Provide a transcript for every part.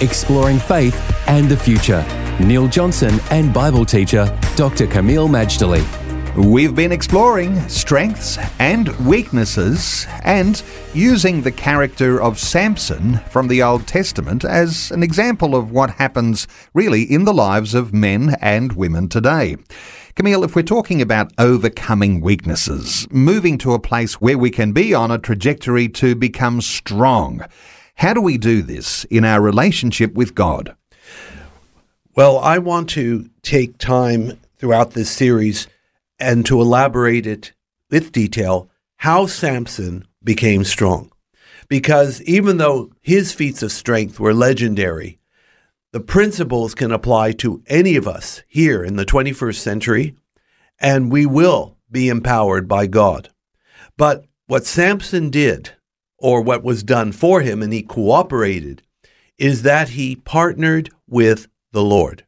exploring faith and the future. Neil Johnson and Bible teacher Dr. Kameel Majdali. We've been exploring strengths and weaknesses and using the character of Samson from the Old Testament as an example of what happens really in the lives of men and women today. Kameel, if we're talking about overcoming weaknesses, moving to a place where we can be on a trajectory to become strong, how do we do this in our relationship with God? Well, I want to take time throughout this series and to elaborate it with detail how Samson became strong. Because even though his feats of strength were legendary, the principles can apply to any of us here in the 21st century, and we will be empowered by God. But what Samson did or what was done for him, and he cooperated, is that he partnered with the Lord.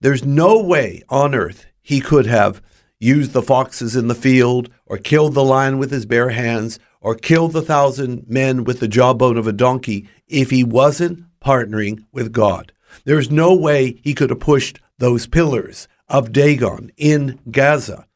There's no way on earth he could have used the foxes in the field, or killed the lion with his bare hands, or killed the thousand men with the jawbone of a donkey if he wasn't partnering with God. There's no way he could have pushed those pillars of Dagon in Gaza,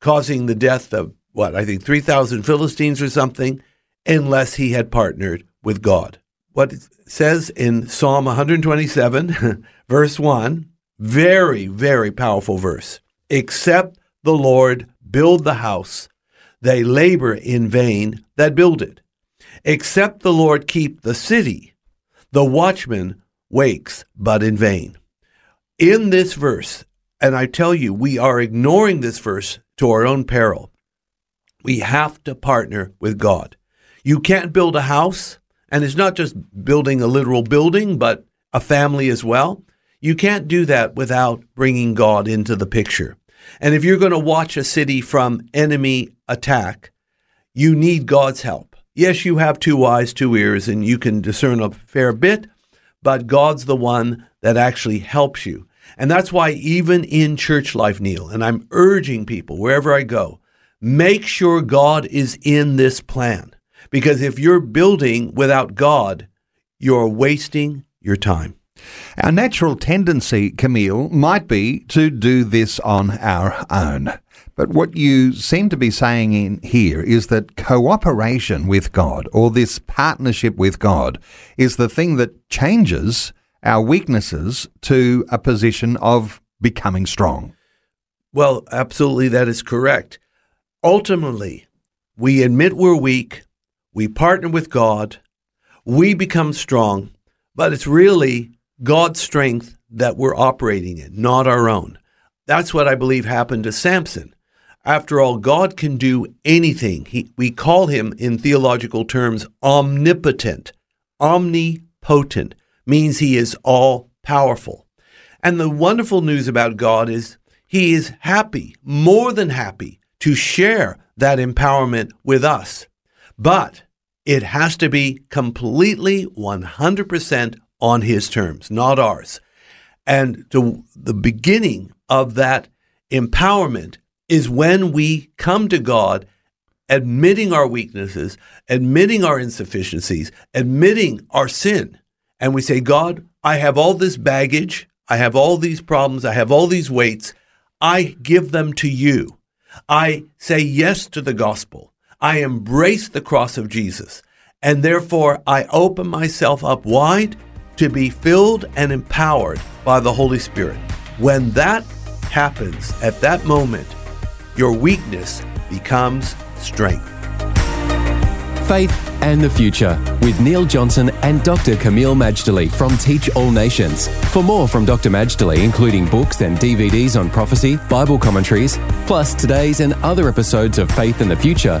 causing the death of what I think 3,000 Philistines or something, unless he had partnered with God. What it says in Psalm 127, verse 1, very, very powerful verse. Except the Lord build the house, they labor in vain that build it. Except the Lord keep the city, the watchman wakes but in vain. In this verse, and I tell you, we are ignoring this verse to our own peril. We have to partner with God. You can't build a house, and it's not just building a literal building, but a family as well. You can't do that without bringing God into the picture. And if you're going to watch a city from enemy attack, you need God's help. Yes, you have two eyes, two ears, and you can discern a fair bit, but God's the one that actually helps you. And that's why, even in church life, Neil, and I'm urging people wherever I go, make sure God is in this plan. Because if you're building without God, you're wasting your time. Our natural tendency, Kameel, might be to do this on our own. But what you seem to be saying in here is that cooperation with God or this partnership with God is the thing that changes our weaknesses to a position of becoming strong. Well, absolutely, that is correct. Ultimately, we admit we're weak, we partner with God, we become strong, but it's really God's strength that we're operating in, not our own. That's what I believe happened to Samson. After all, God can do anything. He, we call him, in theological terms, omnipotent. Omnipotent means he is all powerful. And the wonderful news about God is he is happy, more than happy, to share that empowerment with us. But it has to be completely 100% on his terms, not ours. And to the beginning of that empowerment is when we come to God admitting our weaknesses, admitting our insufficiencies, admitting our sin. And we say, God, I have all this baggage. I have all these problems. I have all these weights. I give them to you. I say yes to the gospel. I embrace the cross of Jesus, and therefore I open myself up wide to be filled and empowered by the Holy Spirit. When that happens, at that moment, your weakness becomes strength. Faith and the Future with Neil Johnson and Dr. Kameel Majdali from Teach All Nations. For more from Dr. Majdali, including books and DVDs on prophecy, Bible commentaries, plus today's and other episodes of Faith and the Future,